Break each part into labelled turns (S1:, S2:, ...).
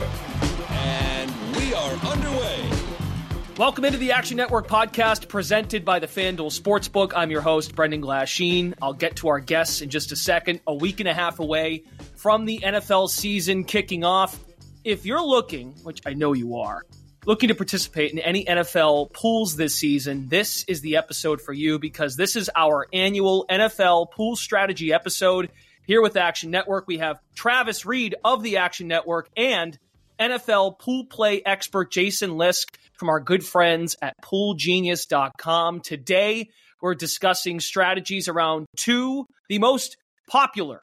S1: And we are underway.
S2: Welcome into the Action Network podcast presented by the FanDuel Sportsbook. I'm your host, Brendan Glasheen. I'll get to our guests in just a second. A week and a half away from the NFL season kicking off. If you're looking, which I know you are, looking to participate in any NFL pools this season, this is the episode for you because this is our annual NFL pool strategy episode. Here with Action Network, we have Travis Reed of the Action Network and NFL pool play expert Jason Lisk from our good friends at poolgenius.com. Today, we're discussing strategies around two, the most popular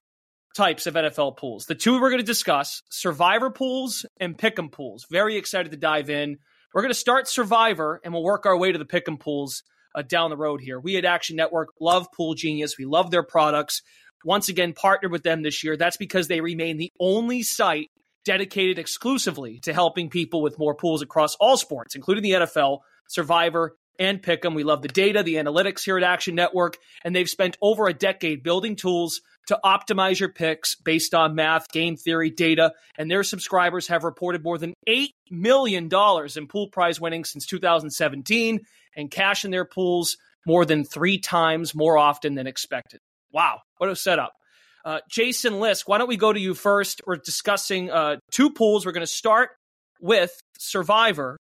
S2: types of NFL pools. The two we're going to discuss survivor pools and pick'em pools. Very excited to dive in. We're going to start survivor and we'll work our way to the pick'em pools uh, down the road here. We at Action Network love Pool Genius. We love their products. Once again, partnered with them this year. That's because they remain the only site dedicated exclusively to helping people with more pools across all sports, including the NFL, Survivor, and Pick'em. We love the data, the analytics here at Action Network, and they've spent over a decade building tools to optimize your picks based on math, game theory, data, and their subscribers have reported more than $8 million in pool prize winnings since 2017 and cash in their pools more than three times more often than expected. Wow, what a setup. Uh, Jason Lisk, why don't we go to you first? We're discussing uh, two pools. We're going to start with Survivor,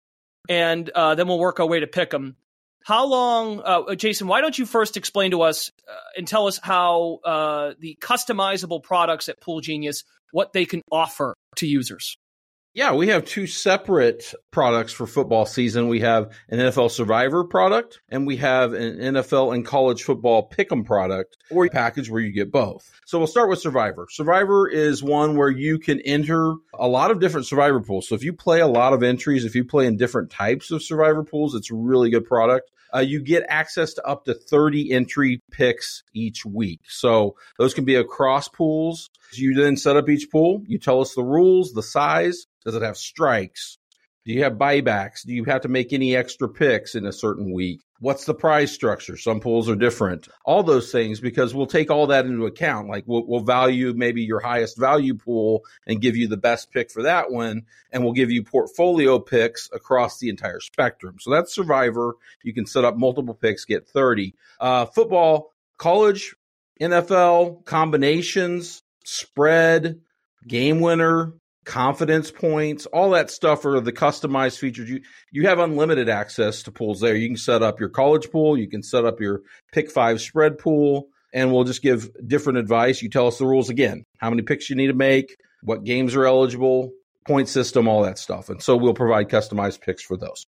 S2: and uh, then we'll work our way to pick 'em. How long, uh, Jason? Why don't you first explain to us uh, and tell us how uh, the customizable products at Pool Genius, what they can offer to users?
S3: Yeah, we have two separate products for football season. We have an NFL Survivor product and we have an NFL and college football pick'em product or package where you get both. So we'll start with Survivor. Survivor is one where you can enter a lot of different Survivor pools. So if you play a lot of entries, if you play in different types of Survivor pools, it's a really good product. Uh, you get access to up to 30 entry picks each week. So those can be across pools. You then set up each pool. You tell us the rules, the size. Does it have strikes? Do you have buybacks? Do you have to make any extra picks in a certain week? What's the prize structure? Some pools are different. All those things, because we'll take all that into account. Like we'll, we'll value maybe your highest value pool and give you the best pick for that one. And we'll give you portfolio picks across the entire spectrum. So that's Survivor. You can set up multiple picks, get 30. Uh, football, college, NFL, combinations, spread, game winner, confidence points, all that stuff are the customized features. You you have unlimited access to pools there. You can set up your college pool, you can set up your pick five spread pool, and we'll just give different advice. You tell us the rules again, how many picks you need to make, what games are eligible, point system, all that stuff. And so we'll provide customized picks for those.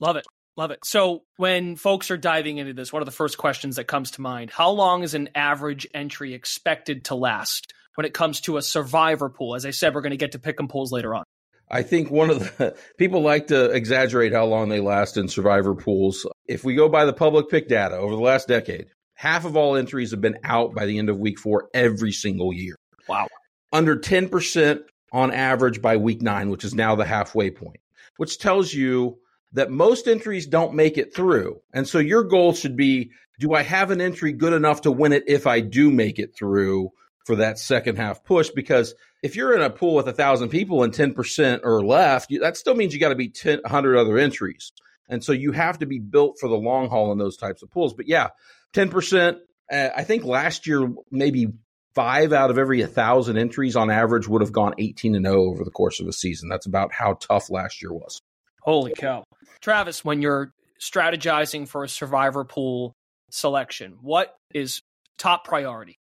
S2: Love it. Love it. So, when folks are diving into this, one of the first questions that comes to mind how long is an average entry expected to last when it comes to a survivor pool? As I said, we're going to get to pick 'em pools later on.
S3: I think one of the people like to exaggerate how long they last in survivor pools. If we go by the public pick data over the last decade, half of all entries have been out by the end of week four every single year.
S2: Wow.
S3: Under 10% on average by week nine, which is now the halfway point, which tells you that most entries don't make it through. And so your goal should be do I have an entry good enough to win it if I do make it through for that second half push? Because if you're in a pool with a thousand people and 10% or left, that still means you got to be 10, 100 other entries. And so you have to be built for the long haul in those types of pools. But yeah, 10%. Uh, I think last year, maybe five out of every 1,000 entries on average would have gone 18 and 0 over the course of a season. That's about how tough last year was.
S2: Holy cow. Travis, when you're strategizing for a survivor pool selection, what is top priority?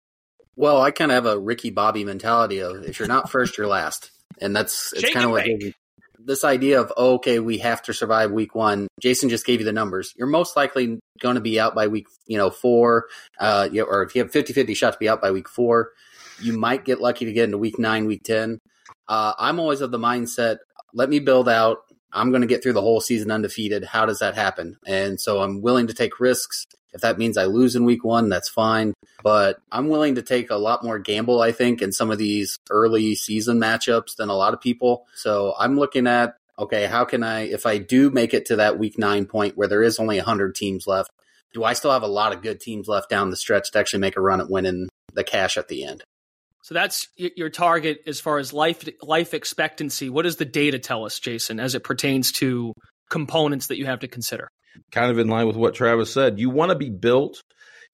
S4: Well, I kind of have a Ricky Bobby mentality of if you're not first, you're last. And that's it's kind of like this idea of oh, okay, we have to survive week one. Jason just gave you the numbers. You're most likely going to be out by week, you know, four, uh, or if you have 50-50 shot to be out by week four, you might get lucky to get into week nine, week ten. Uh, I'm always of the mindset: let me build out. I'm going to get through the whole season undefeated. How does that happen? And so I'm willing to take risks. If that means I lose in week one, that's fine. But I'm willing to take a lot more gamble, I think, in some of these early season matchups than a lot of people. So I'm looking at, okay, how can I, if I do make it to that week nine point where there is only 100 teams left, do I still have a lot of good teams left down the stretch to actually make a run at winning the cash at the end?
S2: So that's your target as far as life life expectancy. What does the data tell us, Jason, as it pertains to components that you have to consider?
S3: Kind of in line with what Travis said. You want to be built.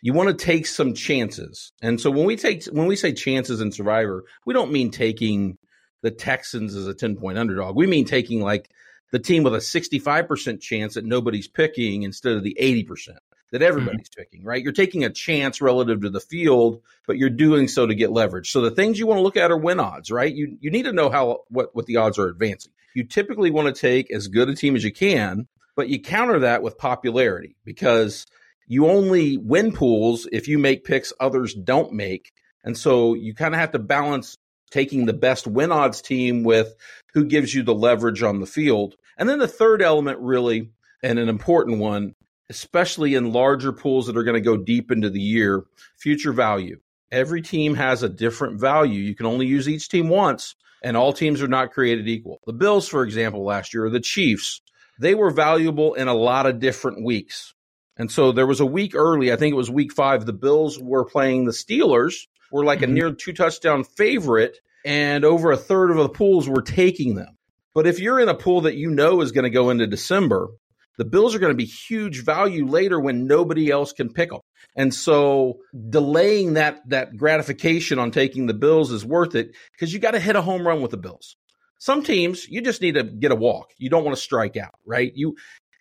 S3: You want to take some chances. And so when we take when we say chances in Survivor, we don't mean taking the Texans as a 10 point underdog. We mean taking like the team with a 65% chance that nobody's picking instead of the 80% that everybody's mm-hmm. picking, right? You're taking a chance relative to the field, but you're doing so to get leverage. So the things you want to look at are win odds, right? You you need to know how what what the odds are advancing. You typically want to take as good a team as you can, but you counter that with popularity because you only win pools if you make picks others don't make. And so you kind of have to balance taking the best win odds team with who gives you the leverage on the field. And then the third element really and an important one especially in larger pools that are going to go deep into the year, future value. Every team has a different value. You can only use each team once, and all teams are not created equal. The Bills, for example, last year, or the Chiefs, they were valuable in a lot of different weeks. And so there was a week early, I think it was week five, the Bills were playing the Steelers, were like mm-hmm. a near two touchdown favorite, and over a third of the pools were taking them. But if you're in a pool that you know is going to go into December, the Bills are going to be huge value later when nobody else can pick them. And so delaying that that gratification on taking the Bills is worth it because you got to hit a home run with the Bills. Some teams you just need to get a walk. You don't want to strike out, right? You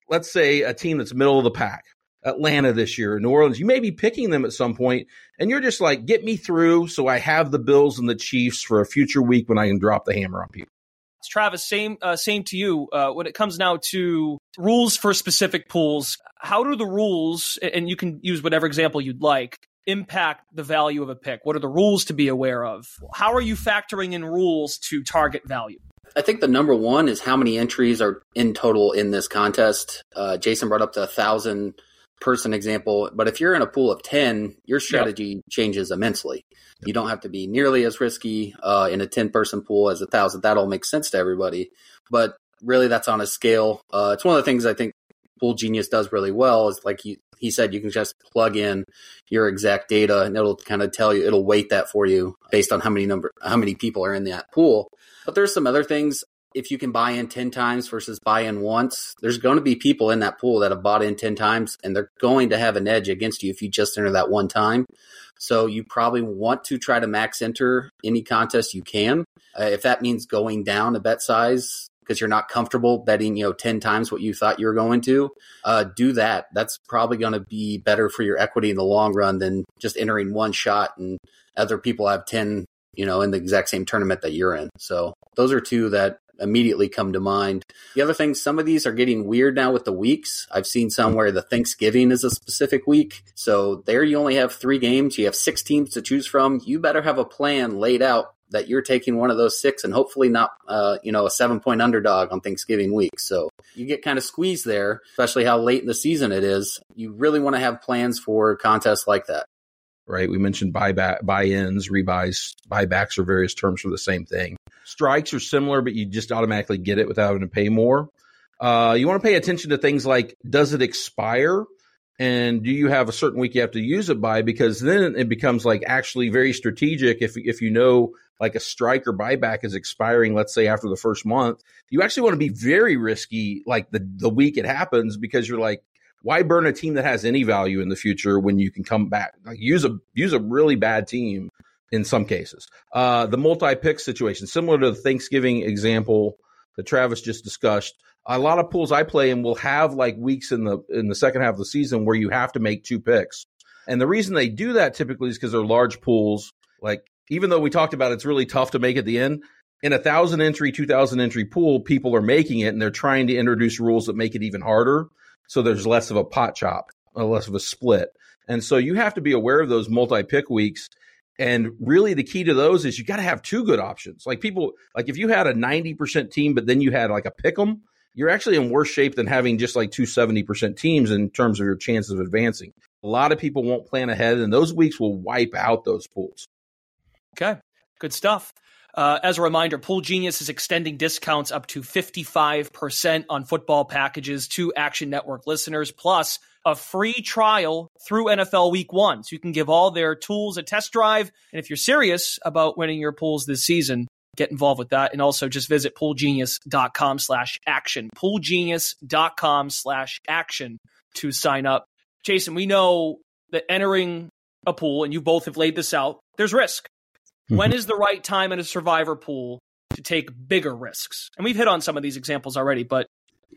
S3: let's say a team that's middle of the pack, Atlanta this year, New Orleans, you may be picking them at some point and you're just like get me through so I have the Bills and the Chiefs for a future week when I can drop the hammer on people.
S2: Travis, same uh, same to you. Uh, when it comes now to rules for specific pools, how do the rules, and you can use whatever example you'd like, impact the value of a pick? What are the rules to be aware of? How are you factoring in rules to target value?
S4: I think the number one is how many entries are in total in this contest. Uh, Jason brought up the thousand person example, but if you're in a pool of 10, your strategy yep. changes immensely. You don't have to be nearly as risky uh, in a 10 person pool as a thousand. That all makes sense to everybody. But really, that's on a scale. Uh, it's one of the things I think Pool Genius does really well is like he, he said, you can just plug in your exact data and it'll kind of tell you, it'll weight that for you based on how many number, how many people are in that pool. But there's some other things if you can buy in 10 times versus buy in once, there's going to be people in that pool that have bought in 10 times and they're going to have an edge against you if you just enter that one time. So you probably want to try to max enter any contest you can. Uh, if that means going down a bet size because you're not comfortable betting, you know, 10 times what you thought you were going to, uh, do that. That's probably going to be better for your equity in the long run than just entering one shot and other people have 10 you know, in the exact same tournament that you're in. So those are two that immediately come to mind. The other thing, some of these are getting weird now with the weeks. I've seen some where the Thanksgiving is a specific week. So there you only have three games. You have six teams to choose from. You better have a plan laid out that you're taking one of those six and hopefully not, uh, you know, a seven point underdog on Thanksgiving week. So you get kind of squeezed there, especially how late in the season it is. You really want to have plans for contests like that
S3: right? We mentioned buyback, buy-ins, rebuys, buybacks are various terms for the same thing. Strikes are similar, but you just automatically get it without having to pay more. Uh, you want to pay attention to things like does it expire? And do you have a certain week you have to use it by? Because then it becomes like actually very strategic. If if you know like a strike or buyback is expiring, let's say after the first month, you actually want to be very risky like the the week it happens because you're like, why burn a team that has any value in the future when you can come back? Like use a use a really bad team in some cases. Uh, the multi pick situation, similar to the Thanksgiving example that Travis just discussed. A lot of pools I play in will have like weeks in the in the second half of the season where you have to make two picks. And the reason they do that typically is because they're large pools. Like even though we talked about it's really tough to make at the end, in a thousand entry, two thousand entry pool, people are making it and they're trying to introduce rules that make it even harder. So there's less of a pot chop, uh, less of a split. And so you have to be aware of those multi pick weeks. And really the key to those is you got to have two good options. Like people, like if you had a 90% team, but then you had like a pick 'em, you're actually in worse shape than having just like two 70% teams in terms of your chances of advancing. A lot of people won't plan ahead and those weeks will wipe out those pools.
S2: Okay. Good stuff. Uh, as a reminder, Pool Genius is extending discounts up to 55% on football packages to Action Network listeners, plus a free trial through NFL Week One. So you can give all their tools a test drive. And if you're serious about winning your pools this season, get involved with that. And also just visit poolgenius.com slash action, poolgenius.com slash action to sign up. Jason, we know that entering a pool, and you both have laid this out, there's risk. Mm-hmm. When is the right time in a survivor pool to take bigger risks? And we've hit on some of these examples already, but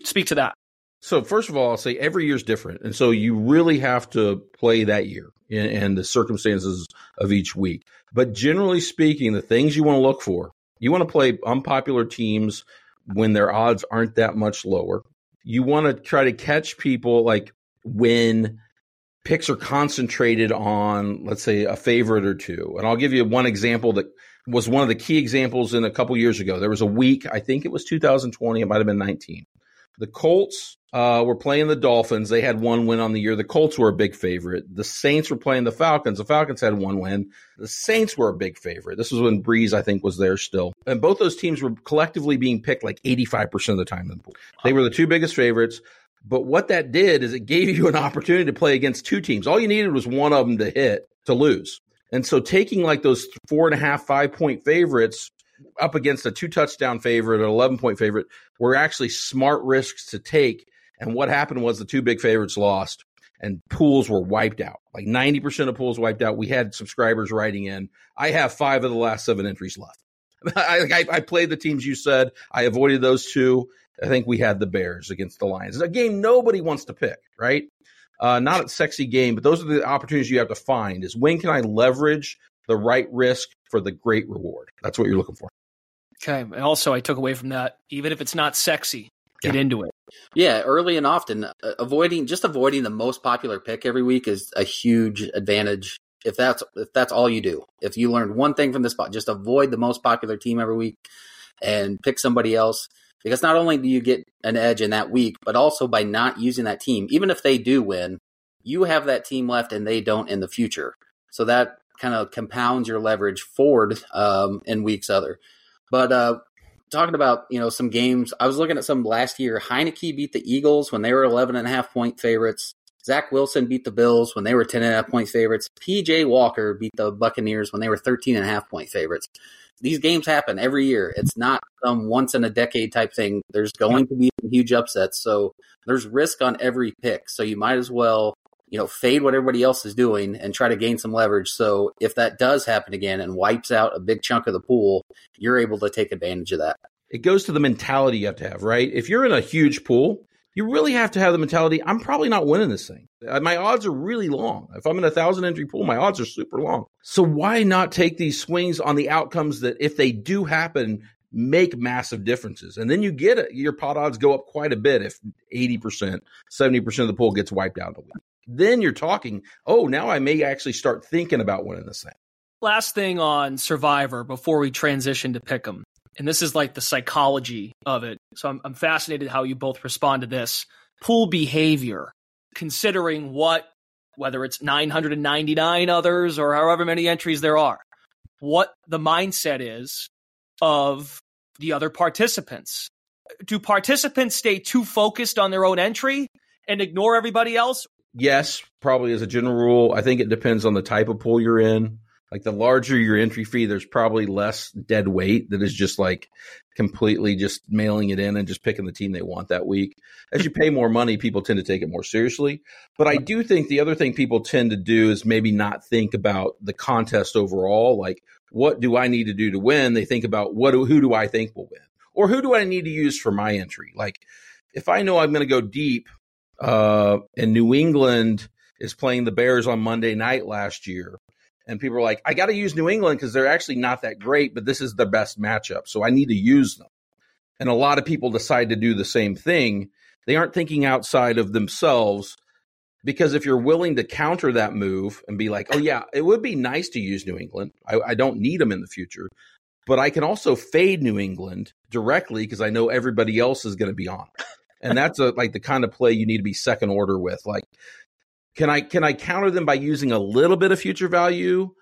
S2: speak to that.
S3: So first of all, I'll say every year is different, and so you really have to play that year and, and the circumstances of each week. But generally speaking, the things you want to look for, you want to play unpopular teams when their odds aren't that much lower. You want to try to catch people like when picks are concentrated on, let's say, a favorite or two. And I'll give you one example that was one of the key examples in a couple years ago. There was a week, I think it was 2020, it might have been 19. The Colts uh, were playing the Dolphins. They had one win on the year. The Colts were a big favorite. The Saints were playing the Falcons. The Falcons had one win. The Saints were a big favorite. This was when Brees, I think, was there still. And both those teams were collectively being picked like 85% of the time in the pool. They were the two biggest favorites. But what that did is it gave you an opportunity to play against two teams. All you needed was one of them to hit to lose. And so taking like those four and a half, five point favorites up against a two touchdown favorite, an 11 point favorite, were actually smart risks to take. And what happened was the two big favorites lost and pools were wiped out. Like 90% of pools wiped out. We had subscribers writing in. I have five of the last seven entries left. I, I, I, played the teams you said. I avoided those two. I think we had the Bears against the Lions. It's a game nobody wants to pick, right? Uh, not a sexy game, but those are the opportunities you have to find is when can I leverage the right risk for the great reward? That's what you're looking for.
S2: Okay. And also, I took away from that, even if it's not sexy, get yeah. into it.
S4: Yeah, early and often, uh, avoiding just avoiding the most popular pick every week is a huge advantage. If that's if that's all you do, if you learned one thing from this spot, just avoid the most popular team every week and pick somebody else because not only do you get an edge in that week, but also by not using that team, even if they do win, you have that team left and they don't in the future. So that kind of compounds your leverage forward um, in weeks other. But uh, talking about you know some games, I was looking at some last year. Heinicke beat the Eagles when they were 11 and a half point favorites. Zach Wilson beat the Bills when they were 10 and a half point favorites. PJ Walker beat the Buccaneers when they were 13 and a half point favorites these games happen every year. It's not some once in a decade type thing. There's going to be huge upsets. So there's risk on every pick. So you might as well, you know, fade what everybody else is doing and try to gain some leverage. So if that does happen again and wipes out a big chunk of the pool, you're able to take advantage of that.
S3: It goes to the mentality you have to have, right? If you're in a huge pool, you really have to have the mentality I'm probably not winning this thing. Uh, my odds are really long. If I'm in a thousand entry pool, my odds are super long. So why not take these swings on the outcomes that, if they do happen, make massive differences? And then you get it. Your pot odds go up quite a bit if 80%, 70% of the pool gets wiped out in week. Then you're talking, oh, now I may actually start thinking about winning this thing.
S2: Last thing on Survivor before we transition to Pick'em and this is like the psychology of it. So I'm, I'm fascinated how you both respond to this. Pool behavior, considering what, whether it's 999 others or however many entries there are, what the mindset is of the other participants. Do participants stay too focused on their own entry and ignore everybody else?
S3: Yes, probably as a general rule. I think it depends on the type of pool you're in. Like the larger your entry fee, there's probably less dead weight that is just like completely just mailing it in and just picking the team they want that week. As you pay more money, people tend to take it more seriously. But I do think the other thing people tend to do is maybe not think about the contest overall. Like, what do I need to do to win? They think about what do, who do I think will win, or who do I need to use for my entry? Like, if I know I'm going to go deep, uh, and New England is playing the Bears on Monday night last year, and people are like, I got to use New England because they're actually not that great, but this is the best matchup. So I need to use them. And a lot of people decide to do the same thing. They aren't thinking outside of themselves because if you're willing to counter that move and be like, oh, yeah, it would be nice to use New England, I, I don't need them in the future. But I can also fade New England directly because I know everybody else is going to be on. And that's a, like the kind of play you need to be second order with. Like, can I can I counter them by using a little bit of future value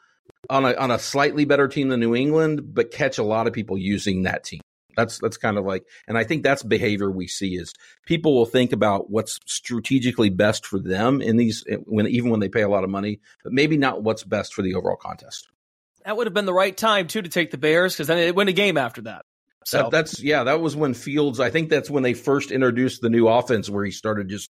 S3: on a on a slightly better team than New England, but catch a lot of people using that team? That's that's kind of like, and I think that's behavior we see is people will think about what's strategically best for them in these eh, when even when they pay a lot of money, but maybe not what's best for the overall contest.
S2: That would have been the right time too to take the Bears because then they win a game after that.
S3: So that, that's yeah, that was when Fields. I think that's when they first introduced the new offense where he started just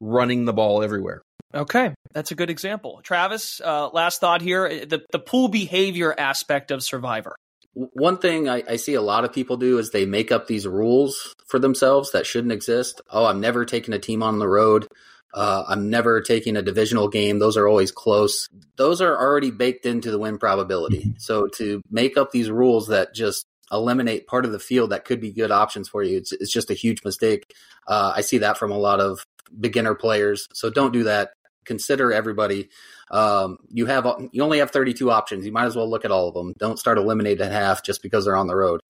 S3: running the ball everywhere.
S2: Okay, that's a good example. Travis, uh, last thought here: the the pool behavior aspect of Survivor.
S4: One thing I, I, see a lot of people do is they make up these rules for themselves that shouldn't exist. Oh, I'm never taking a team on the road. Uh, I'm never taking a divisional game. Those are always close. Those are already baked into the win probability. So to make up these rules that just eliminate part of the field that could be good options for you, it's, it's just a huge mistake. Uh, I see that from a lot of beginner players. So don't do that consider everybody. Um, you have you only have 32 options. You might as well look at all of them. Don't start eliminating half just because they're on the road.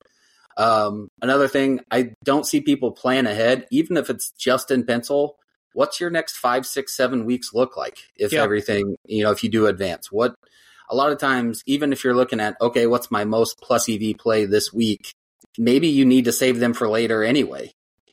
S4: Um, another thing, I don't see people plan ahead, even if it's just in pencil. What's your next five, six, seven weeks look like if yeah. everything, you know, if you do advance? What a lot of times, even if you're looking at, okay, what's my most plus EV play this week? Maybe you need to save them for later anyway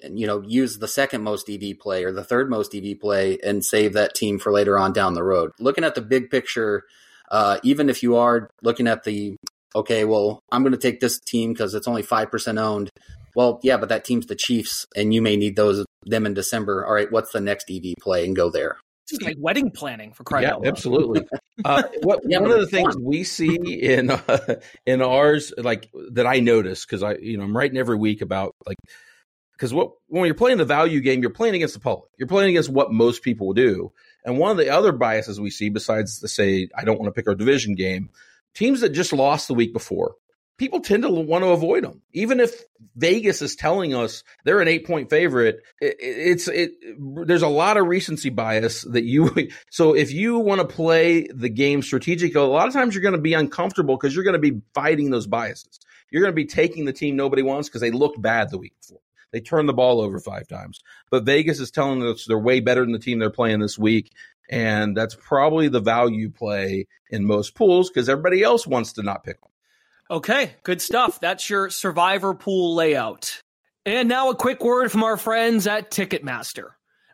S4: you know, use the second most EV play or the third most EV play and save that team for later on down the road. Looking at the big picture, uh, even if you are looking at the, okay, well, I'm going to take this team because it's only 5% owned. Well, yeah, but that team's the Chiefs and you may need those, them in December. All right, what's the next EV play and go there.
S2: It's like wedding planning for crying
S3: yeah,
S2: out loud.
S3: absolutely. Uh, what, yeah, one of the things fun. we see in uh, in ours, like that I notice because I, you know, I'm writing every week about like because what when you're playing the value game, you're playing against the public. You're playing against what most people will do. And one of the other biases we see, besides the say, I don't want to pick our division game, teams that just lost the week before, people tend to want to avoid them. Even if Vegas is telling us they're an eight point favorite, it, it's it. There's a lot of recency bias that you. So if you want to play the game strategically, a lot of times you're going to be uncomfortable because you're going to be fighting those biases. You're going to be taking the team nobody wants because they looked bad the week before. They turned the ball over five times. But Vegas is telling us they're way better than the team they're playing this week. And that's probably the value play in most pools because everybody else wants to not pick them.
S2: Okay, good stuff. That's your survivor pool layout. And now a quick word from our friends at Ticketmaster.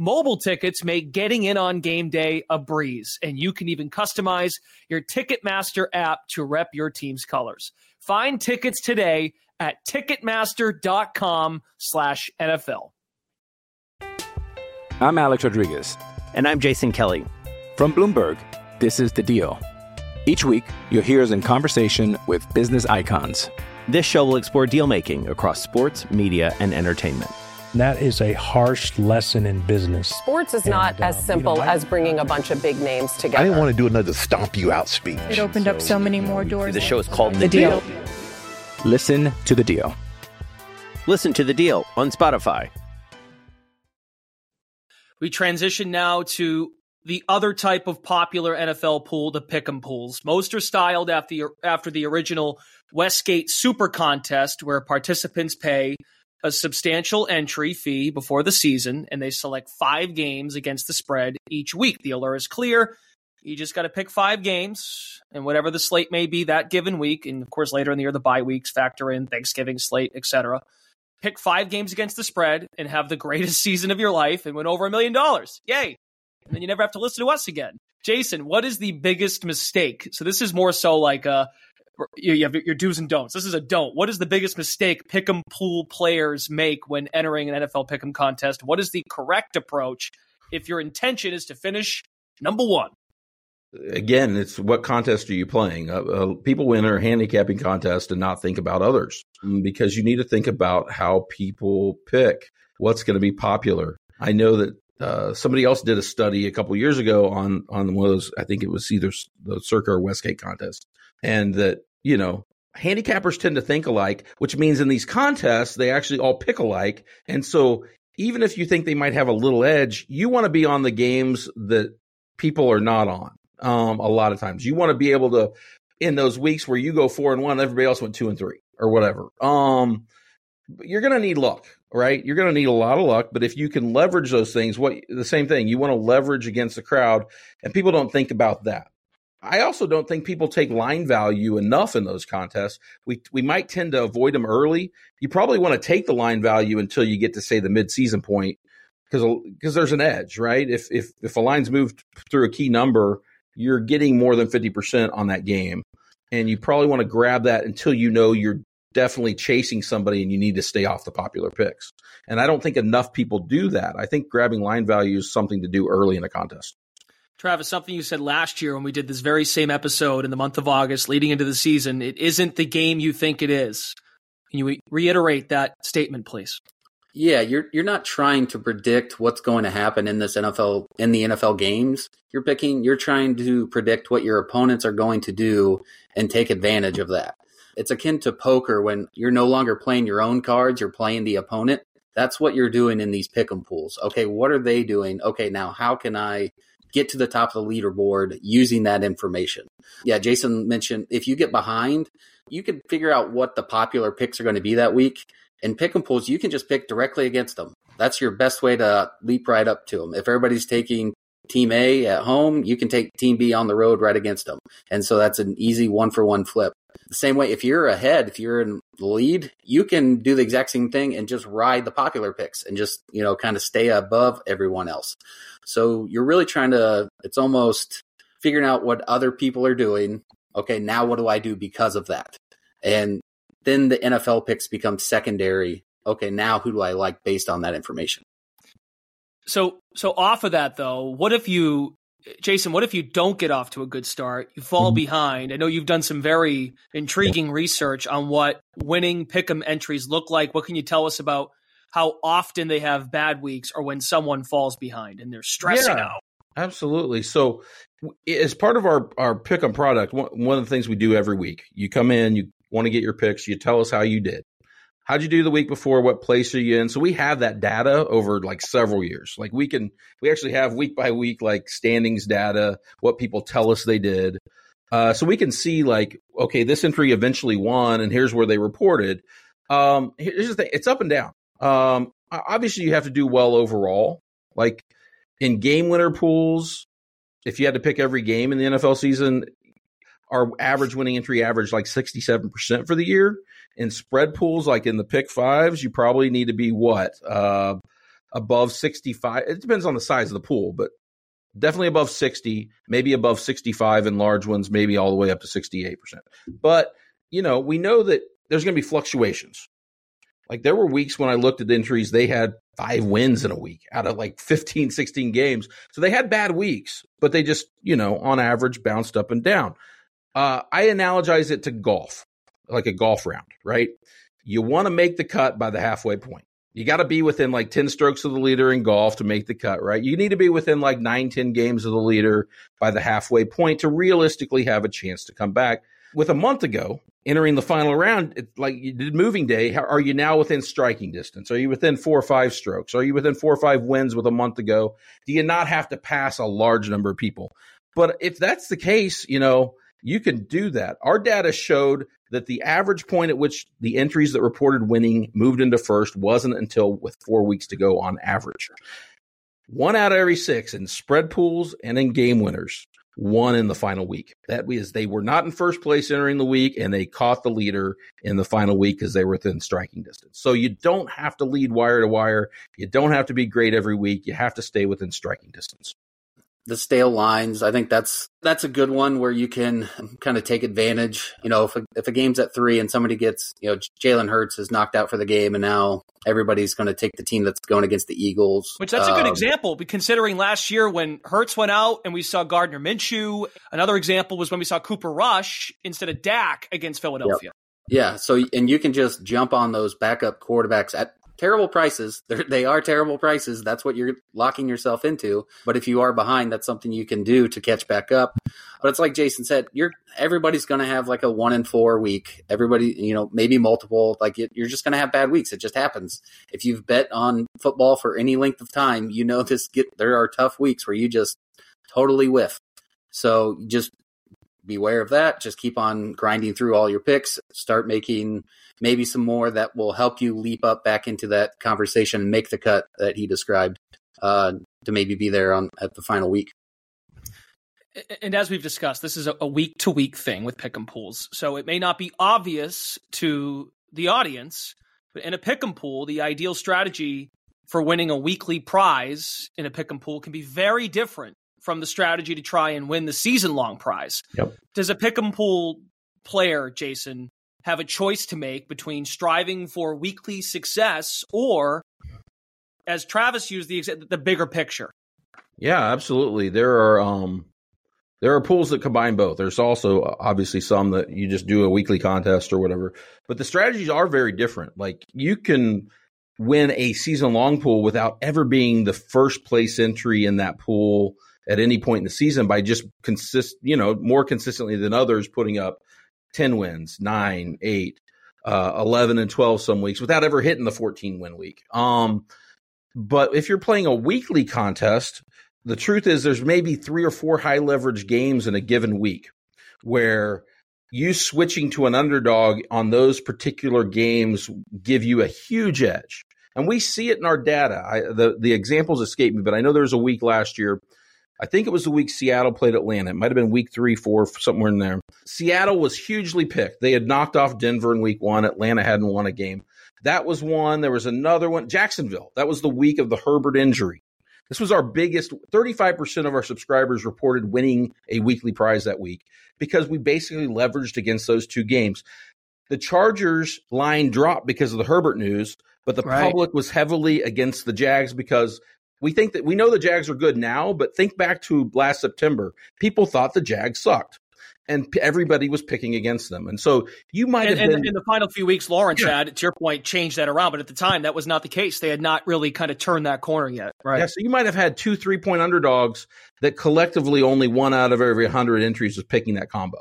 S2: Mobile tickets make getting in on game day a breeze, and you can even customize your Ticketmaster app to rep your team's colors. Find tickets today at ticketmaster.com slash NFL.
S5: I'm Alex Rodriguez.
S6: And I'm Jason Kelly.
S5: From Bloomberg, this is The Deal. Each week, you'll hear us in conversation with business icons.
S6: This show will explore deal making across sports, media, and entertainment
S7: that is a harsh lesson in business.
S8: Sports is and, not as uh, simple you know, as bringing a bunch of big names together.
S9: I didn't want to do another stomp you out speech.
S10: It opened so, up so many more doors.
S6: The show is called The, the deal. deal.
S5: Listen to the deal.
S6: Listen to the deal on Spotify.
S2: We transition now to the other type of popular NFL pool, the pick'em pools. Most are styled after the, after the original Westgate Super Contest, where participants pay a substantial entry fee before the season, and they select five games against the spread each week. The allure is clear. You just got to pick five games, and whatever the slate may be that given week, and of course later in the year the bye weeks factor in Thanksgiving slate, etc. Pick five games against the spread and have the greatest season of your life and win over a million dollars. Yay! and then you never have to listen to us again. Jason, what is the biggest mistake? So this is more so like a you have your do's and don'ts. This is a don't. What is the biggest mistake pick'em pool players make when entering an NFL pick'em contest? What is the correct approach if your intention is to finish number one?
S3: Again, it's what contest are you playing? Uh, uh, people enter a handicapping contest and not think about others mm, because you need to think about how people pick what's going to be popular. I know that uh, somebody else did a study a couple years ago on on one of those. I think it was either the Circa or Westgate contest, and that you know handicappers tend to think alike, which means in these contests they actually all pick alike, and so even if you think they might have a little edge, you want to be on the games that people are not on. Um, a lot of times, you want to be able to in those weeks where you go four and one, everybody else went two and three or whatever. Um, you're going to need luck right? You're going to need a lot of luck, but if you can leverage those things, what the same thing, you want to leverage against the crowd, and people don't think about that. I also don't think people take line value enough in those contests. We we might tend to avoid them early. You probably want to take the line value until you get to say the midseason point because because there's an edge, right? If if if a line's moved through a key number, you're getting more than 50% on that game. And you probably want to grab that until you know you're definitely chasing somebody and you need to stay off the popular picks. And I don't think enough people do that. I think grabbing line value is something to do early in a contest.
S2: Travis, something you said last year when we did this very same episode in the month of August leading into the season, it isn't the game you think it is. Can you reiterate that statement, please?
S4: Yeah, you're you're not trying to predict what's going to happen in this NFL in the NFL games. You're picking you're trying to predict what your opponents are going to do and take advantage of that. It's akin to poker when you're no longer playing your own cards, you're playing the opponent. That's what you're doing in these pick'em pools. Okay, what are they doing? Okay, now how can I get to the top of the leaderboard using that information? Yeah, Jason mentioned if you get behind, you can figure out what the popular picks are going to be that week. In and pulls, you can just pick directly against them. That's your best way to leap right up to them. If everybody's taking team A at home, you can take team B on the road right against them. And so that's an easy one for one flip. The same way, if you're ahead, if you're in the lead, you can do the exact same thing and just ride the popular picks and just, you know, kind of stay above everyone else. So you're really trying to, it's almost figuring out what other people are doing. Okay, now what do I do because of that? And then the NFL picks become secondary. Okay, now who do I like based on that information?
S2: So, so off of that though, what if you Jason, what if you don't get off to a good start? You fall mm-hmm. behind. I know you've done some very intriguing research on what winning pick'em entries look like. What can you tell us about how often they have bad weeks or when someone falls behind and they're stressing yeah, out?
S3: Absolutely. So, as part of our our pick'em product, one of the things we do every week, you come in, you want to get your picks, you tell us how you did how'd you do the week before? What place are you in? So we have that data over like several years. Like we can, we actually have week by week, like standings data, what people tell us they did. Uh, so we can see like, okay, this entry eventually won and here's where they reported. Um, here's the thing. It's up and down. Um, obviously you have to do well overall. Like in game winner pools, if you had to pick every game in the NFL season, our average winning entry average like 67% for the year in spread pools, like in the pick fives, you probably need to be what uh, above sixty five. It depends on the size of the pool, but definitely above sixty, maybe above sixty five in large ones, maybe all the way up to sixty eight percent. But you know, we know that there's going to be fluctuations. Like there were weeks when I looked at the entries, they had five wins in a week out of like 15, 16 games. So they had bad weeks, but they just, you know, on average bounced up and down. Uh, I analogize it to golf like a golf round, right? You want to make the cut by the halfway point. You got to be within like 10 strokes of the leader in golf to make the cut, right? You need to be within like nine, 10 games of the leader by the halfway point to realistically have a chance to come back. With a month ago, entering the final round, it's like you did moving day. How, are you now within striking distance? Are you within four or five strokes? Are you within four or five wins with a month ago? Do you not have to pass a large number of people? But if that's the case, you know, you can do that. Our data showed that the average point at which the entries that reported winning moved into first wasn't until with four weeks to go on average. One out of every six in spread pools and in game winners won in the final week. That is, they were not in first place entering the week and they caught the leader in the final week because they were within striking distance. So you don't have to lead wire to wire. You don't have to be great every week. You have to stay within striking distance
S4: the stale lines. I think that's that's a good one where you can kind of take advantage. You know, if a, if a game's at three and somebody gets, you know, Jalen Hurts is knocked out for the game, and now everybody's going to take the team that's going against the Eagles.
S2: Which that's um, a good um, example, considering last year when Hurts went out and we saw Gardner Minshew. Another example was when we saw Cooper Rush instead of Dak against Philadelphia.
S4: Yep. Yeah. So, and you can just jump on those backup quarterbacks at terrible prices. They're, they are terrible prices. That's what you're locking yourself into. But if you are behind, that's something you can do to catch back up. But it's like Jason said, you're everybody's going to have like a one in four week. Everybody, you know, maybe multiple. Like you're just going to have bad weeks. It just happens. If you've bet on football for any length of time, you know this. Get there are tough weeks where you just totally whiff. So just beware of that. Just keep on grinding through all your picks. Start making maybe some more that will help you leap up back into that conversation and make the cut that he described uh, to maybe be there on at the final week.
S2: And as we've discussed, this is a week to week thing with pick 'em pools. So it may not be obvious to the audience, but in a pick 'em pool, the ideal strategy for winning a weekly prize in a pick 'em pool can be very different from the strategy to try and win the season long prize.
S3: Yep.
S2: Does a pick 'em pool player, Jason, have a choice to make between striving for weekly success or, as Travis used the the bigger picture.
S3: Yeah, absolutely. There are um, there are pools that combine both. There's also uh, obviously some that you just do a weekly contest or whatever. But the strategies are very different. Like you can win a season long pool without ever being the first place entry in that pool at any point in the season by just consist, you know, more consistently than others putting up 10 wins, nine, eight, uh, 11 and 12 some weeks without ever hitting the 14 win week. Um, but if you're playing a weekly contest, the truth is there's maybe three or four high leverage games in a given week where you switching to an underdog on those particular games give you a huge edge. And we see it in our data. I, the, the examples escape me, but I know there was a week last year I think it was the week Seattle played Atlanta. It might have been week three, four, somewhere in there. Seattle was hugely picked. They had knocked off Denver in week one. Atlanta hadn't won a game. That was one. There was another one. Jacksonville. That was the week of the Herbert injury. This was our biggest. 35% of our subscribers reported winning a weekly prize that week because we basically leveraged against those two games. The Chargers line dropped because of the Herbert news, but the right. public was heavily against the Jags because we think that we know the Jags are good now, but think back to last September. People thought the Jags sucked. And everybody was picking against them, and so you might
S2: and,
S3: have
S2: and
S3: been
S2: in the final few weeks. Lawrence yeah. had, to your point, changed that around, but at the time that was not the case. They had not really kind of turned that corner yet, right?
S3: Yeah, so you might have had two three point underdogs that collectively only one out of every hundred entries was picking that combo,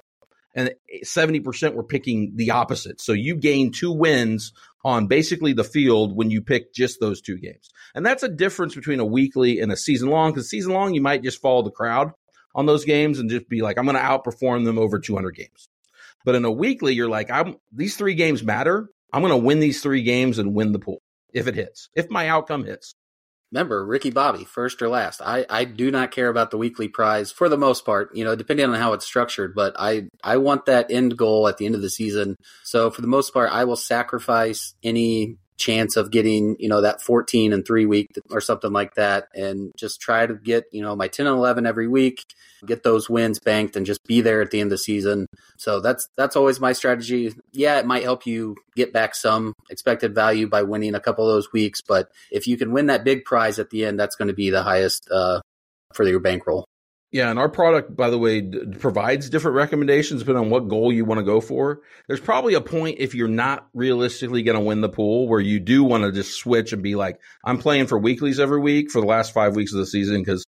S3: and seventy percent were picking the opposite. So you gain two wins on basically the field when you pick just those two games. And that's a difference between a weekly and a season long because season long, you might just follow the crowd on those games and just be like, I'm going to outperform them over 200 games. But in a weekly, you're like, I'm these three games matter. I'm going to win these three games and win the pool if it hits, if my outcome hits
S4: remember Ricky Bobby, first or last. I, I do not care about the weekly prize for the most part, you know, depending on how it's structured, but I, I want that end goal at the end of the season. So for the most part, I will sacrifice any chance of getting, you know, that 14 and three week or something like that and just try to get, you know, my 10 and 11 every week, get those wins banked and just be there at the end of the season. So that's, that's always my strategy. Yeah, it might help you get back some expected value by winning a couple of those weeks. But if you can win that big prize at the end, that's going to be the highest, uh, for your bankroll.
S3: Yeah, and our product, by the way, d- provides different recommendations depending on what goal you want to go for. There's probably a point if you're not realistically going to win the pool where you do want to just switch and be like, I'm playing for weeklies every week for the last five weeks of the season because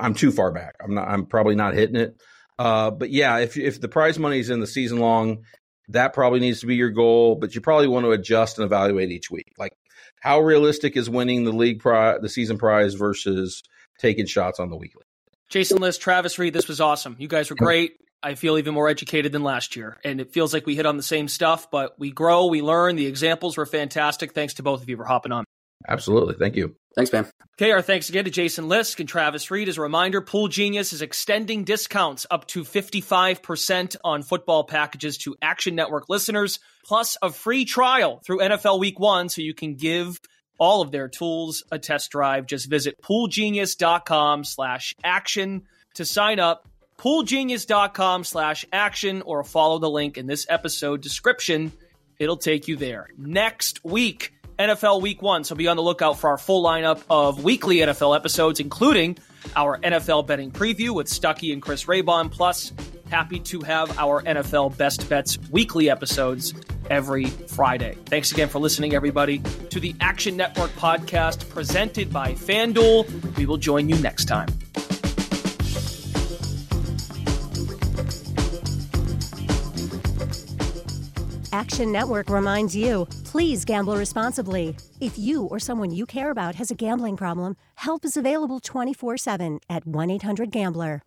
S3: I'm too far back. I'm not. I'm probably not hitting it. Uh, but yeah, if if the prize money is in the season long, That probably needs to be your goal, but you probably want to adjust and evaluate each week. Like how realistic is winning the league prize, the season prize versus taking shots on the weekly?
S2: Jason Lisk, Travis Reed, this was awesome. You guys were great. I feel even more educated than last year. And it feels like we hit on the same stuff, but we grow, we learn. The examples were fantastic. Thanks to both of you for hopping on.
S3: Absolutely. Thank you.
S4: Thanks, man.
S2: Okay, our thanks again to Jason Lisk and Travis Reed. As a reminder, Pool Genius is extending discounts up to 55% on football packages to Action Network listeners, plus a free trial through NFL Week 1 so you can give all of their tools a test drive. Just visit poolgenius.com slash action to sign up. Poolgenius.com slash action or follow the link in this episode description. It'll take you there. Next week, NFL Week 1. So be on the lookout for our full lineup of weekly NFL episodes, including our NFL betting preview with Stuckey and Chris Raybon. Plus, happy to have our NFL Best Bets weekly episodes every Friday. Thanks again for listening, everybody, to the Action Network podcast presented by FanDuel. We will join you next time.
S11: Action Network reminds you please gamble responsibly. If you or someone you care about has a gambling problem, help is available 24 7 at 1 800 Gambler.